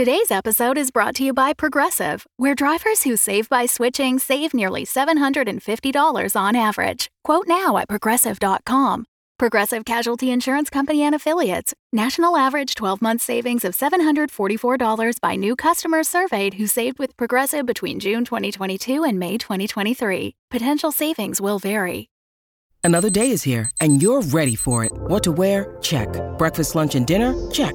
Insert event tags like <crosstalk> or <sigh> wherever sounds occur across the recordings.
Today's episode is brought to you by Progressive, where drivers who save by switching save nearly $750 on average. Quote now at progressive.com. Progressive Casualty Insurance Company and Affiliates. National average 12 month savings of $744 by new customers surveyed who saved with Progressive between June 2022 and May 2023. Potential savings will vary. Another day is here, and you're ready for it. What to wear? Check. Breakfast, lunch, and dinner? Check.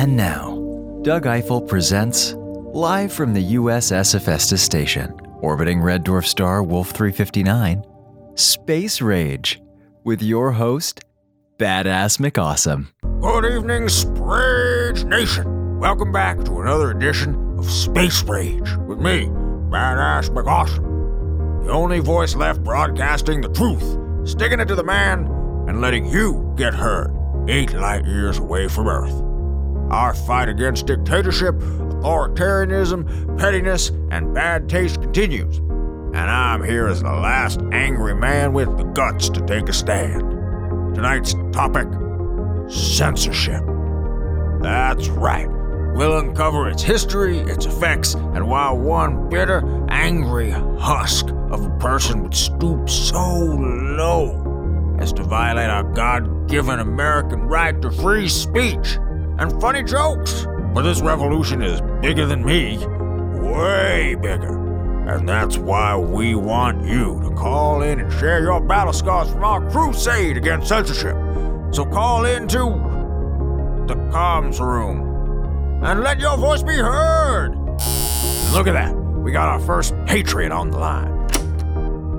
And now, Doug Eiffel presents live from the USS Hephaestus Station, orbiting Red Dwarf Star Wolf 359, Space Rage, with your host, Badass McAwesome. Good evening, Sprage Nation. Welcome back to another edition of Space Rage with me, Badass McAwesome. The only voice left broadcasting the truth, sticking it to the man, and letting you get heard eight light years away from Earth. Our fight against dictatorship, authoritarianism, pettiness, and bad taste continues. And I'm here as the last angry man with the guts to take a stand. Tonight's topic censorship. That's right. We'll uncover its history, its effects, and why one bitter, angry husk of a person would stoop so low as to violate our God given American right to free speech and funny jokes. But this revolution is bigger than me, way bigger. And that's why we want you to call in and share your battle scars from our crusade against censorship. So call into the comms room and let your voice be heard. And look at that. We got our first patriot on the line.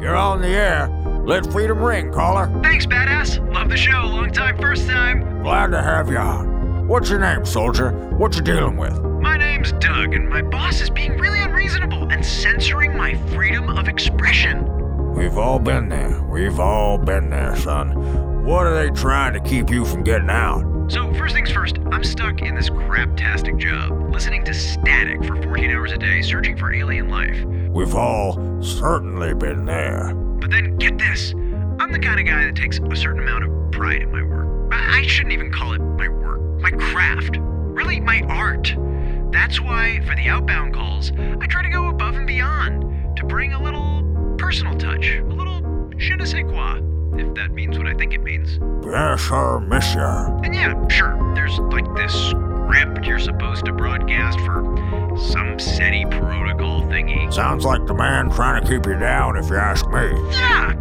You're on the air. Let freedom ring, caller. Thanks, badass. Love the show. Long time, first time. Glad to have you on. What's your name, soldier? What you dealing with? My name's Doug, and my boss is being really unreasonable and censoring my freedom of expression. We've all been there. We've all been there, son. What are they trying to keep you from getting out? So, first things first, I'm stuck in this craptastic job, listening to static for 14 hours a day, searching for alien life. We've all certainly been there. But then, get this I'm the kind of guy that takes a certain amount of pride in my work. I I shouldn't even call it my work, my craft. Really, my art. That's why, for the outbound calls, I try to go above and beyond to bring a little personal touch, a little je ne sais quoi, if that means what I think it means. Yes, sir, monsieur. And yeah, sure, there's like this script you're supposed to broadcast for some SETI protocol thingy. Sounds like the man trying to keep you down, if you ask me. Yeah,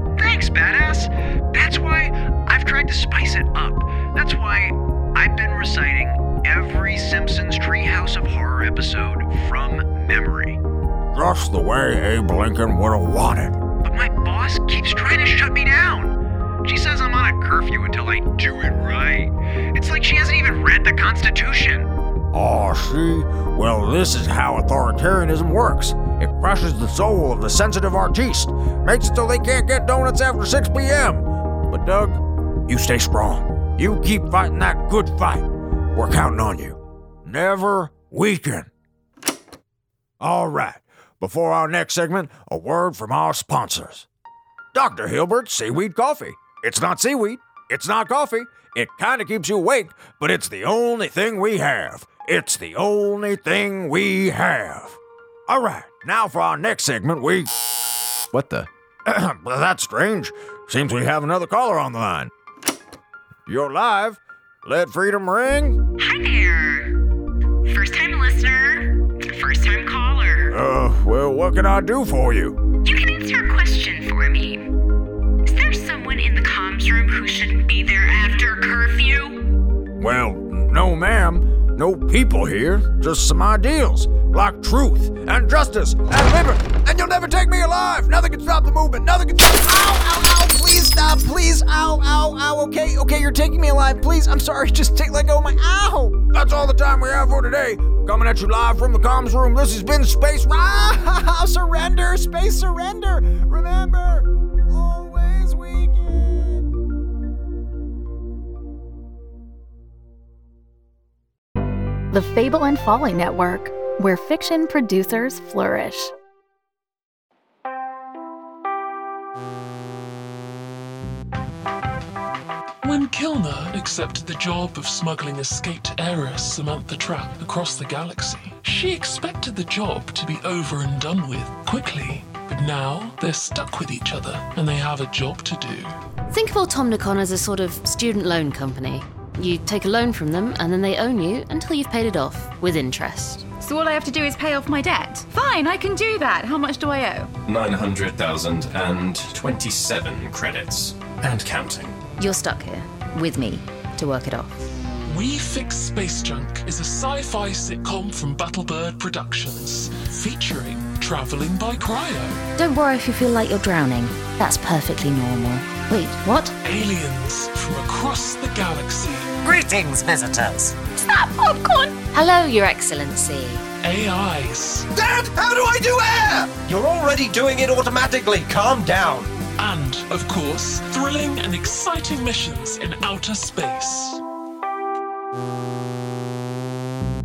Just the way Abe Lincoln would have wanted. But my boss keeps trying to shut me down. She says I'm on a curfew until I do it right. It's like she hasn't even read the Constitution. Oh, see? Well, this is how authoritarianism works. It crushes the soul of the sensitive artiste, makes it so they can't get donuts after 6 p.m. But, Doug, you stay strong. You keep fighting that good fight. We're counting on you. Never weaken. All right, before our next segment, a word from our sponsors. Dr. Hilbert's Seaweed Coffee. It's not seaweed, it's not coffee. It kind of keeps you awake, but it's the only thing we have. It's the only thing we have. All right, now for our next segment, we. <sniffs> What the? <clears throat> well, that's strange. Seems we have another caller on the line. You're live. Let freedom ring. What can I do for you? You can answer a question for me. Is there someone in the comms room who shouldn't be there after curfew? Well, no, ma'am. No people here. Just some ideals. Like truth and justice and liberty. And you'll never take me alive. Nothing can stop the movement. Nothing can. Stop- ow, ow, ow. Please stop. Please. Ow, ow, ow. Okay, okay. you're taking me alive. Please, I'm sorry. <laughs> Just take let go of my ow. That's all the time we have for today. Coming at you live from the comms room. This has been Space Ah, <laughs> surrender, space surrender. Remember, always weekend. The Fable and Folly Network, where fiction producers flourish. When Kilner accepted the job of smuggling escaped heiress Samantha Trapp across the galaxy, she expected the job to be over and done with quickly. But now they're stuck with each other and they have a job to do. Think of Automnicon as a sort of student loan company. You take a loan from them and then they own you until you've paid it off with interest. So all I have to do is pay off my debt? Fine, I can do that. How much do I owe? 900,027 credits. And counting. You're stuck here with me to work it off. We Fix Space Junk is a sci fi sitcom from Battlebird Productions featuring traveling by cryo, Don't worry if you feel like you're drowning. That's perfectly normal. Wait, what? aliens from across the galaxy, Greetings, visitors. Stop, popcorn! Hello, Your Excellency. AIs, Dad, how do I do air? You're already doing it automatically. Calm down. and, of course, thrilling and exciting missions in outer space.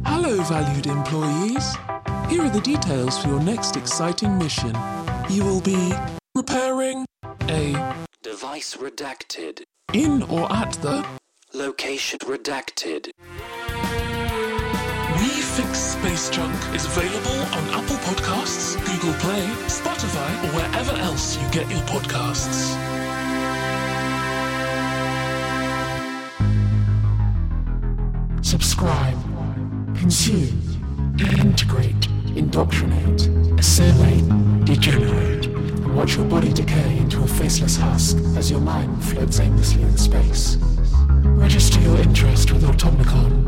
Hello, valued employees. Here are the details for your next exciting mission. You will be repairing a Device redacted. In or at the Location redacted. We Fix Space Junk is available on Apple Podcasts, Google Play, Spotify, or wherever else you get your podcasts. Subscribe, consume, integrate, indoctrinate, assimilate, degenerate, watch your body decay into a faceless husk as your mind floats aimlessly in space. Register your interest with Automnicon